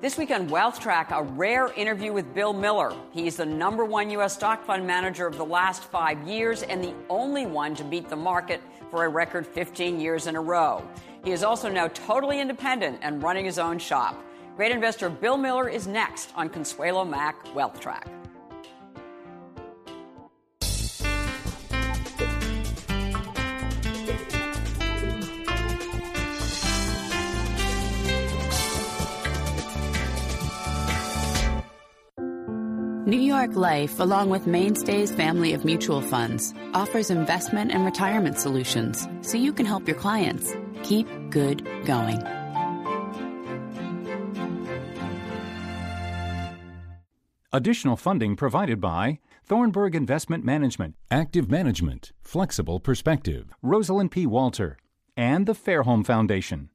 This week on Wealth Track, a rare interview with Bill Miller. He's the number one U.S. stock fund manager of the last five years and the only one to beat the market for a record 15 years in a row. He is also now totally independent and running his own shop. Great investor Bill Miller is next on Consuelo Mack Wealth Track. New York Life, along with Mainstay's family of mutual funds, offers investment and retirement solutions so you can help your clients keep good going. Additional funding provided by Thornburg Investment Management, Active Management, Flexible Perspective, Rosalind P. Walter, and the Fairholme Foundation.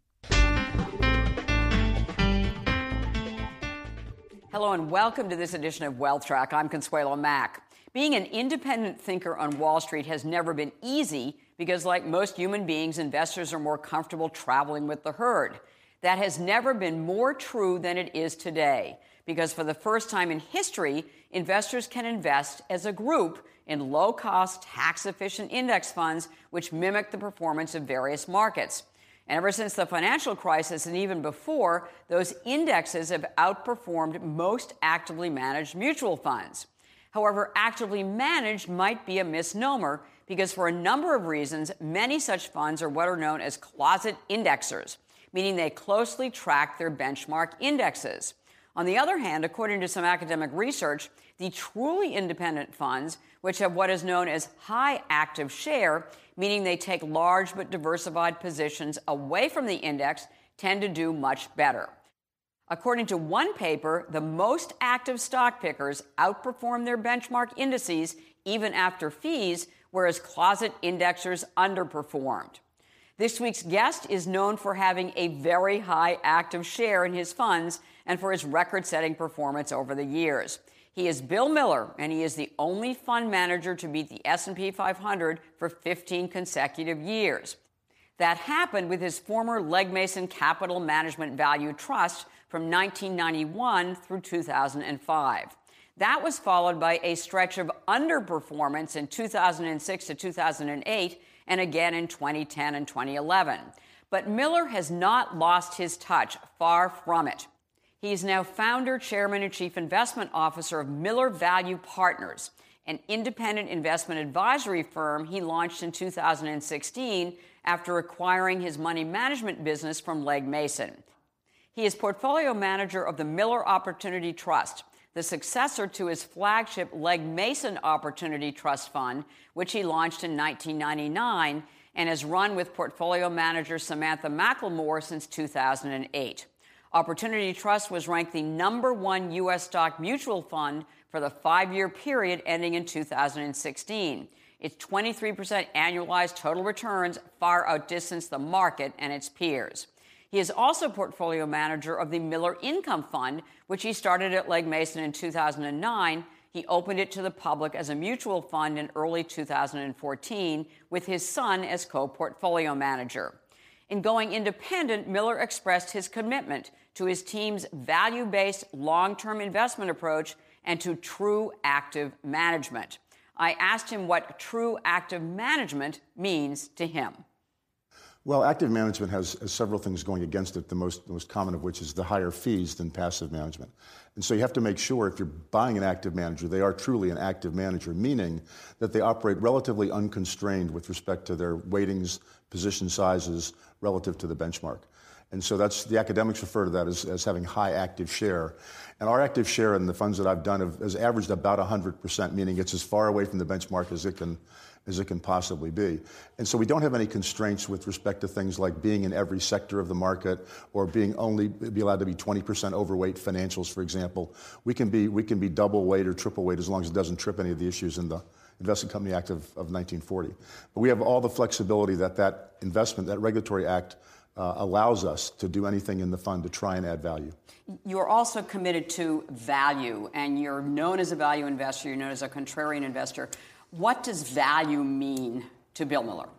Hello and welcome to this edition of Wealth Track. I'm Consuelo Mack. Being an independent thinker on Wall Street has never been easy because, like most human beings, investors are more comfortable traveling with the herd. That has never been more true than it is today because, for the first time in history, investors can invest as a group in low cost, tax efficient index funds which mimic the performance of various markets. And ever since the financial crisis and even before, those indexes have outperformed most actively managed mutual funds. However, actively managed might be a misnomer because, for a number of reasons, many such funds are what are known as closet indexers, meaning they closely track their benchmark indexes. On the other hand, according to some academic research, the truly independent funds, which have what is known as high active share, meaning they take large but diversified positions away from the index, tend to do much better. According to one paper, the most active stock pickers outperform their benchmark indices even after fees, whereas closet indexers underperformed. This week's guest is known for having a very high active share in his funds and for his record-setting performance over the years. He is Bill Miller, and he is the only fund manager to beat the S&P 500 for 15 consecutive years. That happened with his former Legg Mason Capital Management Value Trust from 1991 through 2005. That was followed by a stretch of underperformance in 2006 to 2008 and again in 2010 and 2011. But Miller has not lost his touch, far from it. He is now founder, chairman, and chief investment officer of Miller Value Partners, an independent investment advisory firm he launched in 2016 after acquiring his money management business from Legg Mason. He is portfolio manager of the Miller Opportunity Trust, the successor to his flagship Legg Mason Opportunity Trust Fund, which he launched in 1999 and has run with portfolio manager Samantha McLemore since 2008. Opportunity Trust was ranked the number one U.S. stock mutual fund for the five year period ending in 2016. Its 23% annualized total returns far outdistance the market and its peers. He is also portfolio manager of the Miller Income Fund, which he started at Legg Mason in 2009. He opened it to the public as a mutual fund in early 2014 with his son as co portfolio manager. In going independent, Miller expressed his commitment to his team's value based long term investment approach and to true active management. I asked him what true active management means to him. Well, active management has, has, several things going against it, the most, the most common of which is the higher fees than passive management. And so you have to make sure if you're buying an active manager, they are truly an active manager, meaning that they operate relatively unconstrained with respect to their weightings, position sizes relative to the benchmark. And so that's the academics refer to that as, as having high active share. And our active share in the funds that I've done have, has averaged about 100%, meaning it's as far away from the benchmark as it can as it can possibly be. And so we don't have any constraints with respect to things like being in every sector of the market or being only be allowed to be 20% overweight financials, for example. We can be we can be double weight or triple weight as long as it doesn't trip any of the issues in the Investment Company Act of, of 1940. But we have all the flexibility that that investment, that regulatory act uh, allows us to do anything in the fund to try and add value. You're also committed to value, and you're known as a value investor, you're known as a contrarian investor. What does value mean to Bill Miller?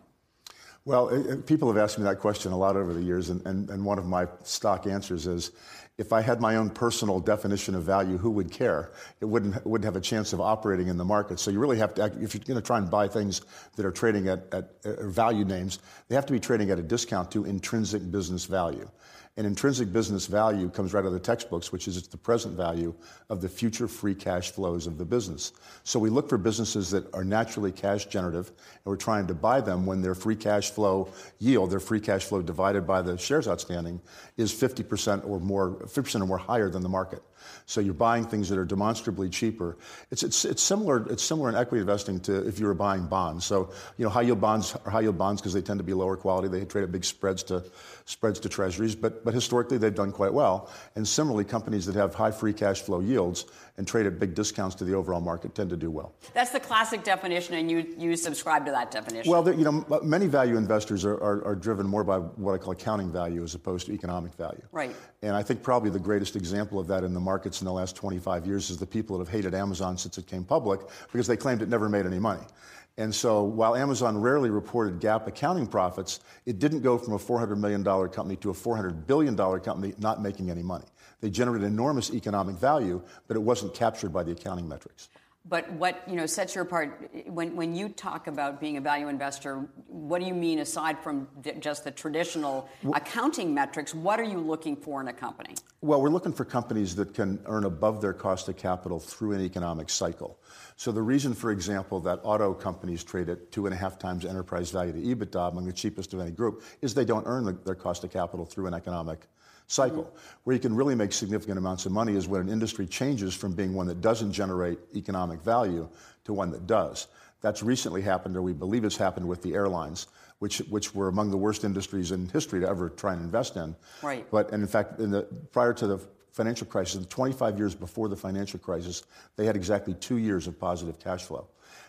Well, it, people have asked me that question a lot over the years, and, and, and one of my stock answers is if I had my own personal definition of value, who would care? It wouldn't, wouldn't have a chance of operating in the market. So you really have to, if you're going to try and buy things that are trading at, at, at value names, they have to be trading at a discount to intrinsic business value. And intrinsic business value comes right out of the textbooks, which is it's the present value of the future free cash flows of the business. So we look for businesses that are naturally cash generative, and we're trying to buy them when their free cash flow yield, their free cash flow divided by the shares outstanding, is 50% or more, 50% or more higher than the market. So you're buying things that are demonstrably cheaper. It's, it's, it's, similar, it's similar in equity investing to if you were buying bonds. So, you know, high yield bonds are high yield bonds because they tend to be lower quality. They trade at big spreads to, spreads to treasuries, but, but historically they've done quite well. And similarly, companies that have high free cash flow yields and trade at big discounts to the overall market tend to do well. That's the classic definition, and you, you subscribe to that definition. Well, you know, many value investors are, are, are driven more by what I call accounting value as opposed to economic value. Right. And I think probably the greatest example of that in the markets in the last 25 years is the people that have hated Amazon since it came public because they claimed it never made any money. And so while Amazon rarely reported GAAP accounting profits, it didn't go from a $400 million company to a $400 billion company not making any money. They generated enormous economic value, but it wasn't captured by the accounting metrics. But what you know sets you apart when, when you talk about being a value investor, what do you mean aside from just the traditional accounting metrics? What are you looking for in a company? Well, we're looking for companies that can earn above their cost of capital through an economic cycle. So the reason, for example, that auto companies trade at two and a half times enterprise value to EBITDA among the cheapest of any group is they don't earn the, their cost of capital through an economic cycle. Mm-hmm. Where you can really make significant amounts of money is when an industry changes from being one that doesn't generate economic value to one that does. That's recently happened, or we believe it's happened with the airlines, which, which were among the worst industries in history to ever try and invest in. Right. But, and in fact, in the, prior to the financial crisis, 25 years before the financial crisis, they had exactly two years of positive cash flow.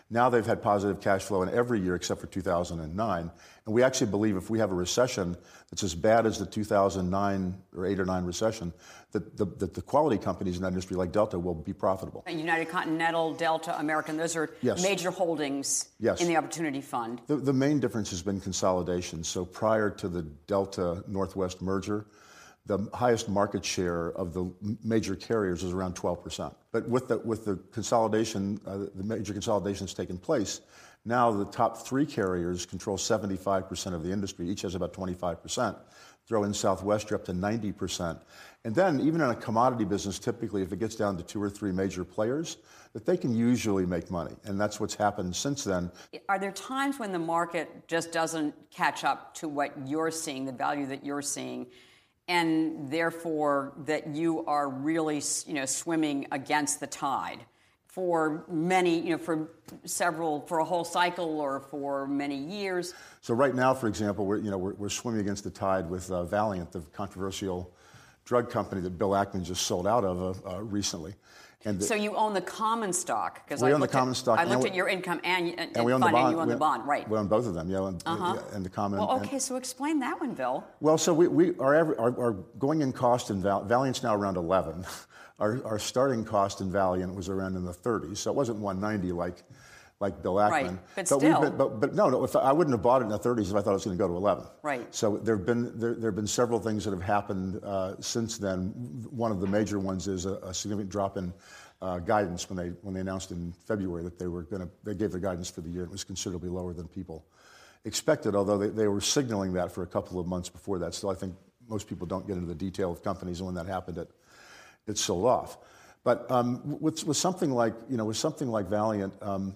Now they've had positive cash flow in every year except for 2009. And we actually believe if we have a recession that's as bad as the 2009 or 8 or 9 recession, that the, that the quality companies in that industry like Delta will be profitable. United Continental, Delta, American, those are yes. major holdings yes. in the Opportunity Fund. The, the main difference has been consolidation. So prior to the Delta Northwest merger, the highest market share of the major carriers is around 12%. But with the, with the consolidation, uh, the major consolidation that's taken place, now the top three carriers control 75% of the industry. Each has about 25%. Throw in Southwest, you're up to 90%. And then, even in a commodity business, typically, if it gets down to two or three major players, that they can usually make money. And that's what's happened since then. Are there times when the market just doesn't catch up to what you're seeing, the value that you're seeing? And therefore that you are really you know swimming against the tide for many you know for several for a whole cycle or for many years. So right now for example we're you know we're, we're swimming against the tide with uh, valeant the controversial drug company that bill ackman just sold out of uh, uh, recently and the, so you own the common stock because I own the common at, stock. I looked at your income and, and, and we own the bond. And you own we, the bond, right? We own both of them, yeah, and, uh-huh. and the common. Well, okay, so explain that one, Bill. Well, so we, we our, our, our going in cost in Val, Valeant's now around 11. Our, our starting cost in Valeant was around in the 30s, so it wasn't 190 like like Bill Ackman. Right, but, but still. Been, but, but, no, no if I, wouldn't have bought it in the 30s if I thought it was going to go to 11. Right. So there have been there, there have been several things that have happened uh, since then. One of the major ones is a, a significant drop in uh, guidance when they when they announced in February that they were going to they gave their guidance for the year. It was considerably lower than people expected, although they, they were signaling that for a couple of months before that. Still, I think most people don't get into the detail of companies, and when that happened, it it sold off. But um, with, with something like you know with something like Valeant. Um,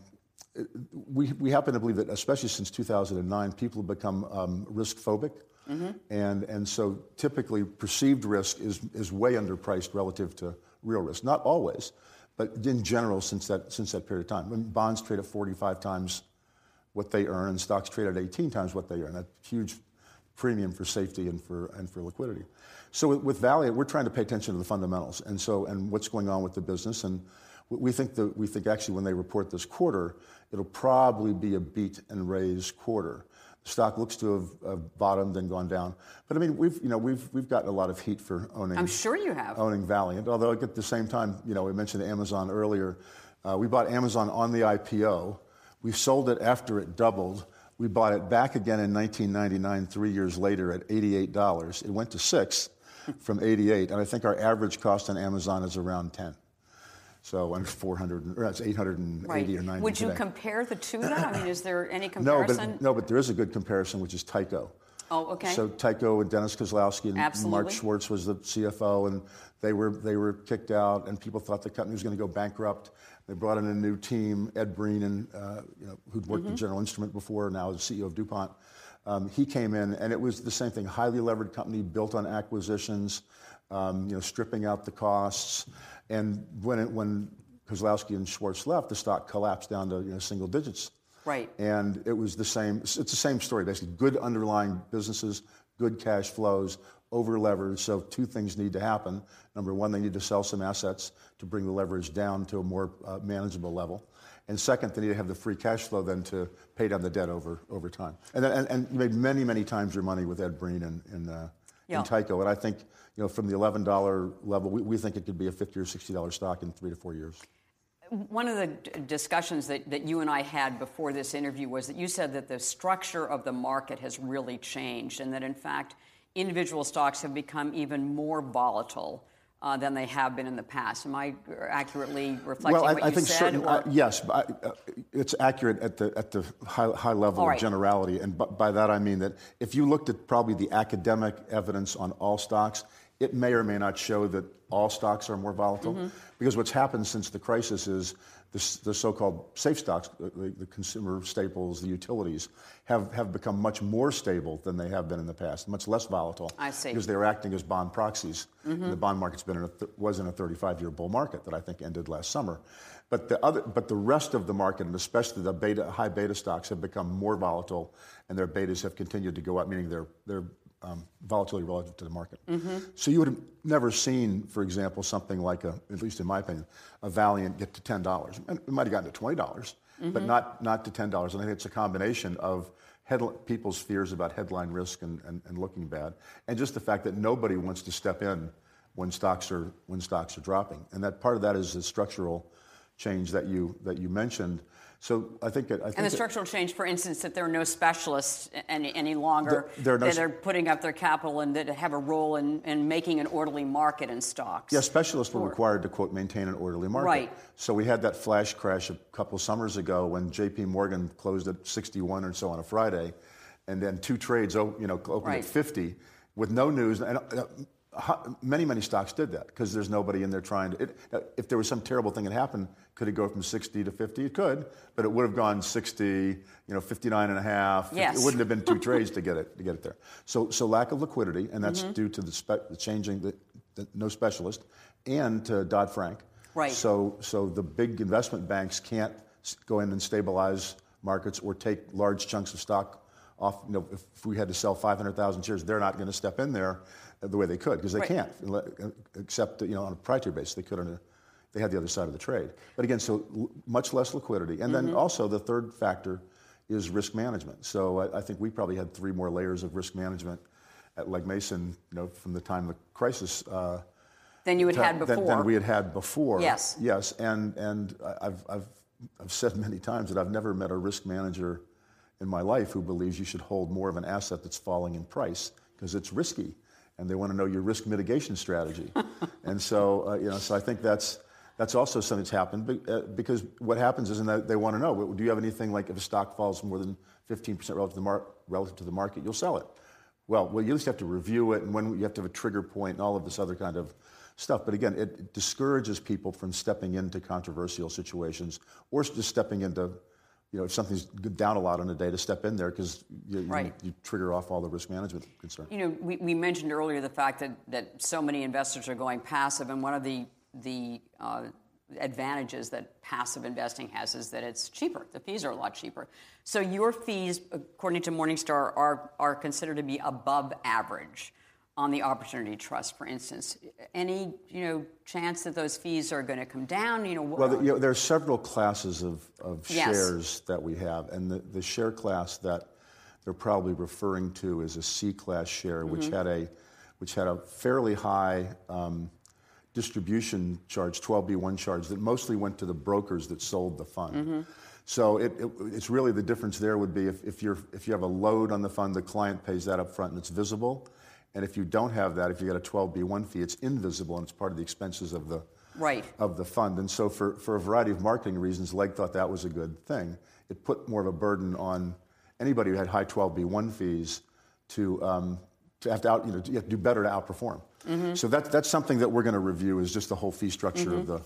we, we happen to believe that, especially since 2009, people have become um, risk phobic. Mm-hmm. And, and so typically perceived risk is, is way underpriced relative to real risk. Not always, but in general since that, since that period of time. When bonds trade at 45 times what they earn and stocks trade at 18 times what they earn, a huge premium for safety and for, and for liquidity. So with, with Valeant, we're trying to pay attention to the fundamentals and so and what's going on with the business. And we think that we think actually when they report this quarter, it'll probably be a beat and raise quarter. The stock looks to have, have, bottomed and gone down. But I mean, we've you know we've we've gotten a lot of heat for owning. I'm sure you have owning Valeant. Although at the same time, you know, we mentioned Amazon earlier. Uh, we bought Amazon on the IPO. We sold it after it doubled. We bought it back again in 1999, three years later, at $88. It went to six from 88, and I think our average cost on Amazon is around 10. So I'm 400, or that's 880 right. or 90. Would today. you compare the two? Though? I mean, is there any comparison? No, but no, but there is a good comparison, which is Tyco. Oh, okay. So Tyco and Dennis Kozlowski and Absolutely. Mark Swartz was the CFO, and they were they were kicked out, and people thought the company was going to go bankrupt. They brought in a new team, Ed Breen, and uh, you know, who'd worked mm-hmm. at General Instrument before, now is CEO of DuPont. Um, he came in, and it was the same thing: highly levered company built on acquisitions, um, you know, stripping out the costs. And when it, when Kozlowski and Swartz left, the stock collapsed down to you know, single digits. Right. And it was the same. It's the same story basically. Good underlying businesses, good cash flows, over leveraged. So two things need to happen. Number one, they need to sell some assets to bring the leverage down to a more uh, manageable level. And second, they need to have the free cash flow then to pay down the debt over, over time. And, and, and you made many, many times your money with Ed Breen and, and, uh, yeah. and Tyco. And I think, you know, from the $11 level, we, we think it could be a 50 or $60 stock in three to four years. One of the discussions that, that you and I had before this interview was that you said that the structure of the market has really changed and that, in fact, individual stocks have become even more volatile uh, than they have been in the past. Am I accurately reflecting well, I, what I you think said? Certain, uh, yes, I, uh, it's accurate at the at the high, high level right. of generality, and b- by that I mean that if you looked at probably the academic evidence on all stocks, it may or may not show that all stocks are more volatile. Mm-hmm. Because what's happened since the crisis is the, the so-called safe stocks, the, the, consumer staples, the utilities, have, have become much more stable than they have been in the past, much less volatile. I see. Because they're acting as bond proxies. Mm-hmm. The bond market's been in a th- was in a 35-year bull market that I think ended last summer. But the other, but the rest of the market, and especially the beta, high beta stocks, have become more volatile, and their betas have continued to go up, meaning their their um, volatility relative to the market. Mm-hmm. So you would have never seen, for example, something like a, at least in my opinion, a Valeant get to ten dollars. It might have gotten to twenty dollars, mm-hmm. but not not to ten dollars. And I think it's a combination of people's fears about headline risk and, and, and looking bad, and just the fact that nobody wants to step in when stocks are when stocks are dropping. And that part of that is the structural change that you that you mentioned. So I think, it, I think and the structural it, change, for instance, that there are no specialists any, any longer there, there no that are putting up their capital and that have a role in, in making an orderly market in stocks. Yeah, specialists were required to quote maintain an orderly market. Right. So we had that flash crash a couple summers ago when J.P. Morgan closed at 61 or so on a Friday, and then two trades, you know, opened right. at 50 with no news. And uh, many, many stocks did that because there's nobody in there trying to. It, if there was some terrible thing that happened, could it go from 60 to 50? It could, but it would have gone 60, you know, 59 and a half. Yes. It wouldn't have been two trades to get it to get it there. So, so lack of liquidity, and that's mm-hmm. due to the, spe- the changing the, the, no specialist, and to Dodd Frank. Right. So, so the big investment banks can't go in and stabilize markets or take large chunks of stock off. You know, if we had to sell 500,000 shares, they're not going to step in there the way they could because they right. can't, except you know on a proprietary basis. They could on a, they had the other side of the trade. But again, so much less liquidity, and mm-hmm. then also the third factor is risk management. So I, I, think we probably had three more layers of risk management at Legg Mason, you know, from the time of the crisis. Uh, than you had had before. Than, than, we had had before. Yes. Yes, and and I've I've I've said many times that I've never met a risk manager in my life who believes you should hold more of an asset that's falling in price because it's risky and they want to know your risk mitigation strategy. and so, uh, you know, so I think that's that's also something that's happened uh, because what happens is that they want to know do you have anything like if a stock falls more than 15% relative to the, mar- relative to the market, you'll sell it. Well, well, you at least have to review it, and when you have to have a trigger point and all of this other kind of stuff. But again, it discourages people from stepping into controversial situations or just stepping into you know, if something's down a lot on a day, to step in there because you, right. you, you, trigger off all the risk management concerns. You know, we, we mentioned earlier the fact that, that so many investors are going passive, and one of the the uh, advantages that passive investing has is that it's cheaper. The fees are a lot cheaper. So your fees, according to Morningstar, are are considered to be above average on the opportunity trust, for instance. Any you know chance that those fees are going to come down? You know, well, the, you know, there are several classes of, of yes. shares that we have, and the, the share class that they're probably referring to is a C class share, mm-hmm. which had a which had a fairly high um, distribution charge, 12b1 charge, that mostly went to the brokers that sold the fund. Mm-hmm. So it, it, it's really the difference there would be if, if, you're, if you have a load on the fund, the client pays that up front and it's visible. And if you don't have that, if you get a 12b1 fee, it's invisible and it's part of the expenses of the right. of the fund. And so for, for a variety of marketing reasons, Legg thought that was a good thing. It put more of a burden on anybody who had high 12b1 fees to, um, to have to out, you know, to, have to do better to outperform. Mm-hmm. So that, that's something that we're going to review is just the whole fee structure mm-hmm. of the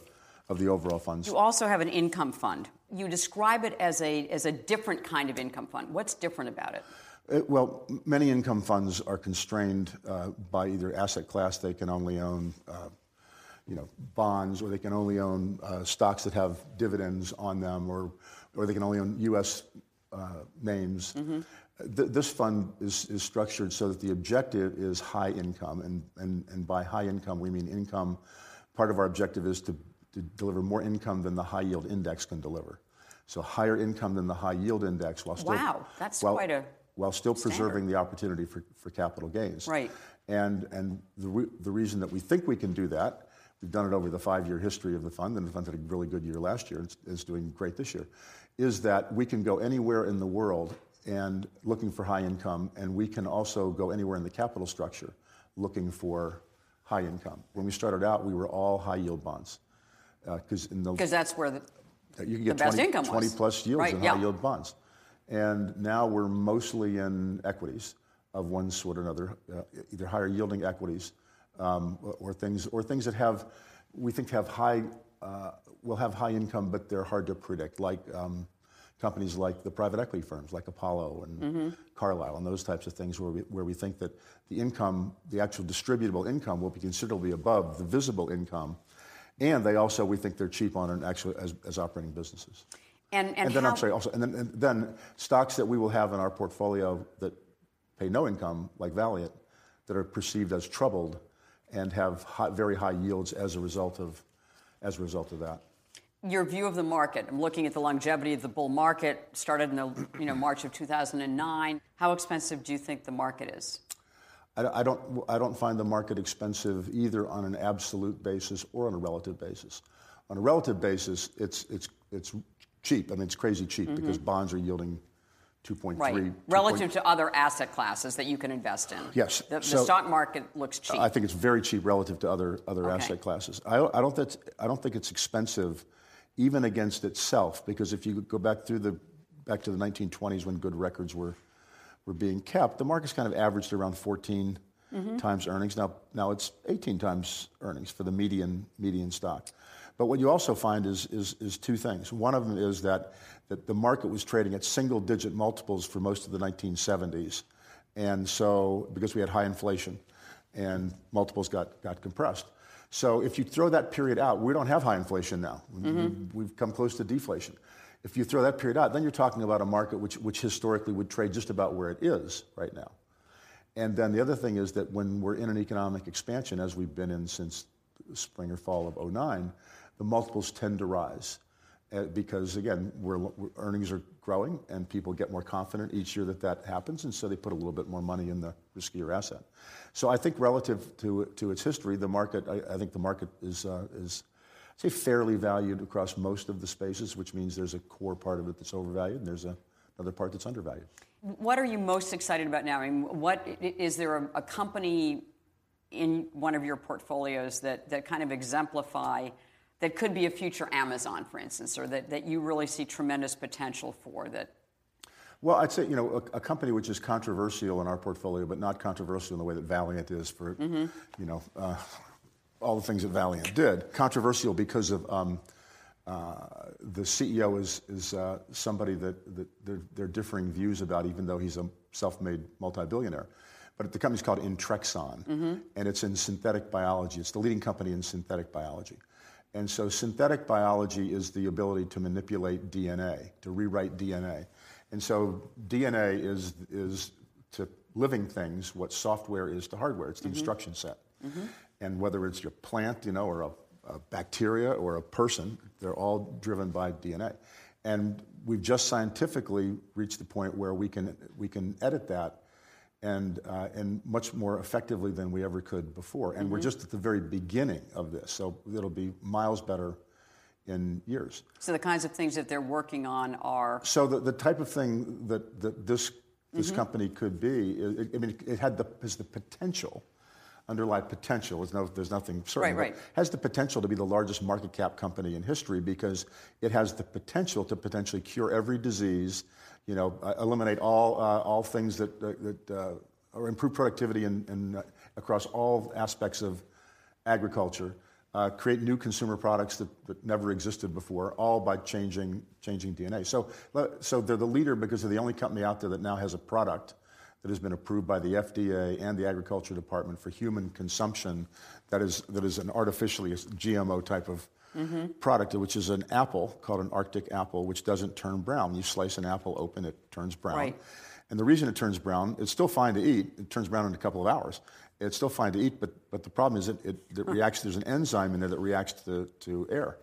of the overall funds. You also have an income fund. You describe it as a as a different kind of income fund. What's different about it? It, uh, well, many income funds are constrained uh, by either asset class. They can only own, uh, you know, bonds, or they can only own uh, stocks that have dividends on them, or or they can only own U.S. Uh, names. Mm-hmm. Th- this fund is, is structured so that the objective is high income, and, and, and by high income we mean income. Part of our objective is to, to deliver more income than the high yield index can deliver. So higher income than the high yield index, while still wow, that's while, quite a while still Standard. preserving the opportunity for, for capital gains. Right. And, and the, re- the reason that we think we can do that, we've done it over the five year history of the fund, and the fund had a really good year last year, and is doing great this year, is that we can go anywhere in the world and looking for high income, and we can also go anywhere in the capital structure looking for high income. When we started out, we were all high yield bonds. Because uh, that's where the, you can get the best 20, income 20 plus yields right, in yeah. high yield bonds. And now we're mostly in equities of one sort or another, uh, either higher yielding equities um, or things or things that have we think have high uh, will have high income, but they're hard to predict, like um, companies like the private equity firms, like Apollo and mm-hmm. Carlyle, and those types of things, where we where we think that the income, the actual distributable income, will be considerably above the visible income, and they also we think they're cheap on an actual as, as operating businesses. And, and, and then how, I'm sorry, also, and then, and then stocks that we will have in our portfolio that pay no income, like Valeant, that are perceived as troubled and have high, very high yields as a result of, as a result of that. Your view of the market. I'm looking at the longevity of the bull market. Started in the you know March of 2009. How expensive do you think the market is? I, I don't. I don't find the market expensive either on an absolute basis or on a relative basis. On a relative basis, it's it's it's cheap. I mean, it's crazy cheap mm-hmm. because bonds are yielding 2.3. Right. 2. Relative to other asset classes that you can invest in. Yes. The, so, the stock market looks cheap. I think it's very cheap relative to other, other okay. asset classes. I, I, don't think, I don't think it's expensive even against itself because if you go back through the back to the 1920s when good records were were being kept, the market's kind of averaged around 14 mm-hmm. times earnings. Now now it's 18 times earnings for the median median stock. But what you also find is, is, is two things. One of them is that, that the market was trading at single digit multiples for most of the 1970s. And so, because we had high inflation and multiples got, got compressed. So, if you throw that period out, we don't have high inflation now. Mm-hmm. We've come close to deflation. If you throw that period out, then you're talking about a market which, which historically would trade just about where it is right now. And then the other thing is that when we're in an economic expansion, as we've been in since spring or fall of 09, the multiples tend to rise. Uh, because again, earnings are growing and people get more confident each year that that happens, and so they put a little bit more money in the riskier asset. So I think relative to, its history, the market, I, think the market is, uh, is say fairly valued across most of the spaces, which means there's a core part of it that's overvalued and there's another part that's undervalued. What are you most excited about now? I mean, what is there a, company in one of your portfolios that kind of exemplify that could be a future Amazon, for instance, or that, that you really see tremendous potential for that? Well, I'd say, you know, a, a, company which is controversial in our portfolio, but not controversial in the way that Valeant is for, mm-hmm. you know, uh, all the things that Valeant did. Controversial because of um, uh, the CEO is, is uh, somebody that, that they're, they're, differing views about, even though he's a self-made multi-billionaire. But the company's called Intrexon, mm-hmm. and it's in synthetic biology. It's the leading company in synthetic biology. And so synthetic biology is the ability to manipulate DNA, to rewrite DNA. And so DNA is, is to living things what software is to hardware. It's the mm-hmm. instruction set. Mm-hmm. And whether it's your plant, you know, or a, a, bacteria or a person, they're all driven by DNA. And we've just scientifically reached the point where we can, we can edit that and, uh, and much more effectively than we ever could before. And mm-hmm. we're just at the very beginning of this, so it'll be miles better in years. So the kinds of things that they're working on are. So the, the type of thing that, that this this mm-hmm. company could be, it, I mean, it had the has the potential, underlying potential. There's, no, there's nothing certain. Right, right. Has the potential to be the largest market cap company in history because it has the potential to potentially cure every disease you know, uh, eliminate all, uh, all things that, uh, that uh, or improve productivity in, in uh, across all aspects of agriculture, uh, create new consumer products that, that never existed before, all by changing, changing DNA. So, so they're the leader because they're the only company out there that now has a product that has been approved by the FDA and the Agriculture Department for human consumption that is, that is an artificially GMO type of mm-hmm. product, which is an apple called an Arctic apple, which doesn't turn brown. You slice an apple open, it turns brown. Right. And the reason it turns brown, it's still fine to eat. It turns brown in a couple of hours. It's still fine to eat, but, but the problem is it, it, it reacts, there's an enzyme in there that reacts to, to air.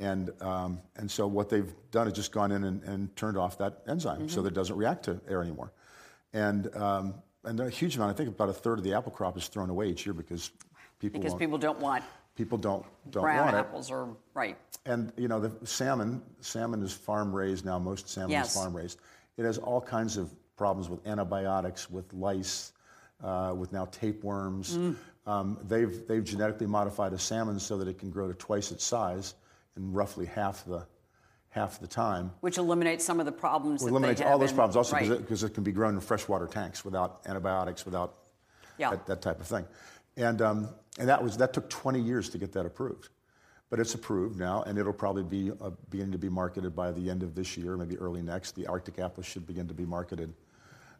And, um, and so what they've done is just gone in and, and turned off that enzyme mm-hmm. so that it doesn't react to air anymore. And, um, and a huge amount, I think about a third of the apple crop is thrown away each year because people Because people don't want people don't don't Brown want apples it. are right. And you know the salmon salmon is farm raised now. Most salmon yes. is farm raised. It has all kinds of problems with antibiotics, with lice, uh, with now tapeworms. Mm. Um, they've they've genetically modified a salmon so that it can grow to twice its size in roughly half the half the time. Which eliminates some of the problems. Well, eliminates all those in, problems also because right. it, it, can be grown in freshwater tanks without antibiotics, without yeah. that, that type of thing. And, um, and that, was, that took 20 years to get that approved. But it's approved now, and it'll probably be uh, beginning to be marketed by the end of this year, maybe early next. The Arctic apple should begin to be marketed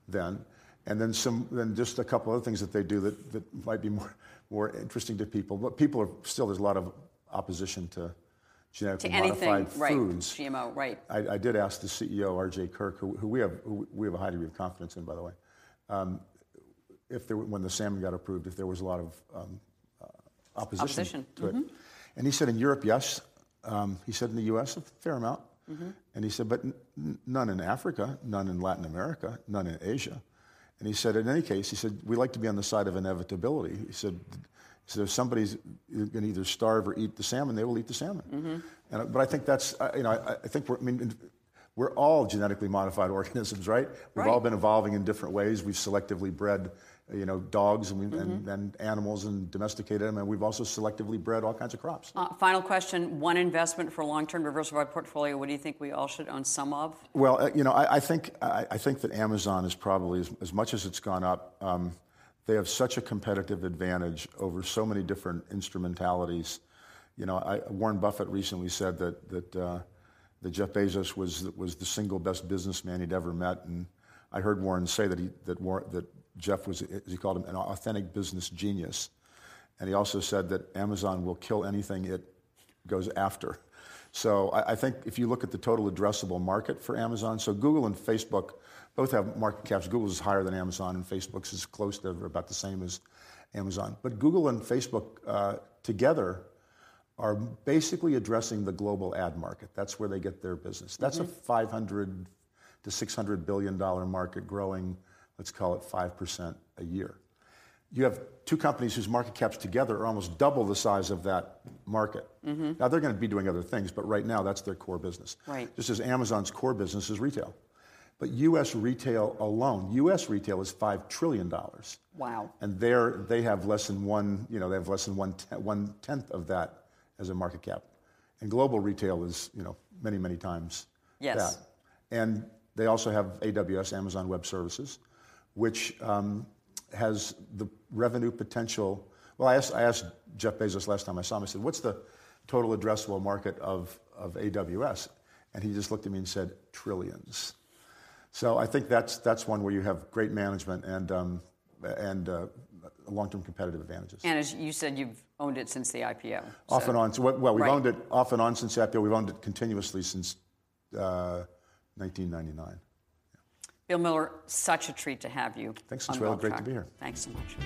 then. And then, some, then just a couple other things that they do that, that might be more, more interesting to people. But people are still, there's a lot of opposition to genetically to anything, modified right, foods. GMO, right. I, I, did ask the CEO, R.J. Kirk, who, who, we, have, who we have a high degree of confidence in, by the way, um, if there, when the salmon got approved, if there was a lot of um, opposition, opposition, to mm-hmm. it. And he said in Europe, yes. Um, he said in the U.S., a fair amount. Mm-hmm. And he said, but n- none in Africa, none in Latin America, none in Asia. And he said, in any case, he said, we like to be on the side of inevitability. He said, said if somebody's going to either starve or eat the salmon, they will eat the salmon. Mm-hmm. And, but I think that's, you know, I, I think we're, I mean, we're all genetically modified organisms, right? We've right. all been evolving in different ways. We've selectively bred you know, dogs and, mm-hmm. and, and, animals and domesticated them, and we've also selectively bred all kinds of crops. Uh, final question: One investment for a long-term diversified portfolio. What do you think we all should own some of? Well, uh, you know, I, I think I, I, think that Amazon is probably as, as much as it's gone up. Um, they have such a competitive advantage over so many different instrumentalities. You know, I, Warren Buffett recently said that that. Uh, that Jeff Bezos was was the single best businessman he'd ever met, and I heard Warren say that he that Warren, that Jeff was, as he called him, an authentic business genius. And he also said that Amazon will kill anything it goes after. So I, I, think if you look at the total addressable market for Amazon, so Google and Facebook both have market caps. Google's is higher than Amazon, and Facebook's is close to about the same as Amazon. But Google and Facebook uh, together are basically addressing the global ad market. That's where they get their business. That's mm-hmm. a 500 to 600 billion dollar market growing let's call it 5% a year. You have two companies whose market caps together are almost double the size of that market. Mm-hmm. Now, they're going to be doing other things, but right now, that's their core business. Right. Just as Amazon's core business is retail. But U.S. retail alone, U.S. retail is $5 trillion. Wow. And they're, they have less than one, you know, they have less than one, ten, one tenth of that as a market cap. And global retail is, you know, many, many times yes. that. And they also have AWS, Amazon Web Services which um, has the revenue potential. Well, I asked, I asked Jeff Bezos last time I saw him, I said, what's the total addressable market of, of AWS? And he just looked at me and said, trillions. So I think that's, that's one where you have great management and, um, and uh, long-term competitive advantages. And as you said, you've owned it since the IPO. Off and on. So, well, we've Right. owned it off and on since the IPO. We've owned it continuously since uh, 1999. Bill Miller, such a treat to have you. Thanks. Wealth Great to be here. Thanks so much.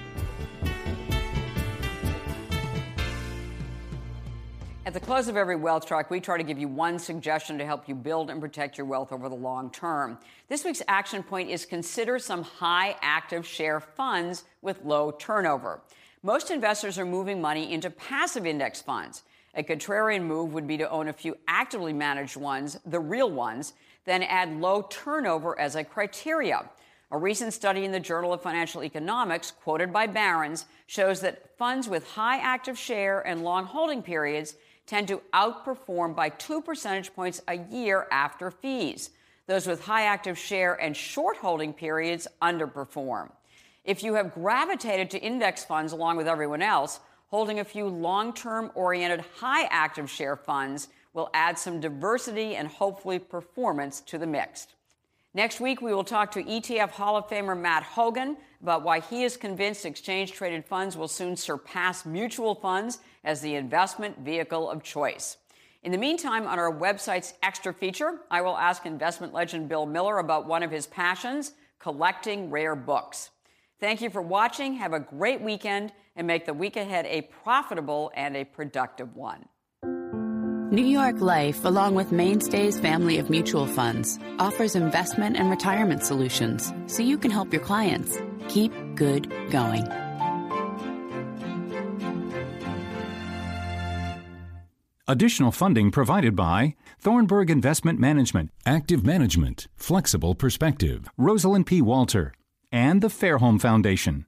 At the close of every wealth track, we try to give you one suggestion to help you build and protect your wealth over the long term. This week's action point is consider some high active share funds with low turnover. Most investors are moving money into passive index funds. A contrarian move would be to own a few actively managed ones, the real ones, then add low turnover as a criteria. A recent study in the Journal of Financial Economics, quoted by Barron's, shows that funds with high active share and long holding periods tend to outperform by two percentage points a year after fees. Those with high active share and short holding periods underperform. If you have gravitated to index funds along with everyone else, holding a few long term oriented high active share funds will add some diversity and hopefully performance to the mix. Next week, we will talk to ETF Hall of Famer Matt Hougan about why he is convinced exchange traded funds will soon surpass mutual funds as the investment vehicle of choice. In the meantime, on our website's extra feature, I will ask investment legend Bill Miller about one of his passions collecting rare books. Thank you for watching. Have a great weekend and make the week ahead a profitable and a productive one. New York Life, along with Mainstay's family of mutual funds, offers investment and retirement solutions so you can help your clients keep good going. Additional funding provided by Thornburg Investment Management, Active Management, Flexible Perspective, Rosalind P. Walter, and the Fairholme Foundation.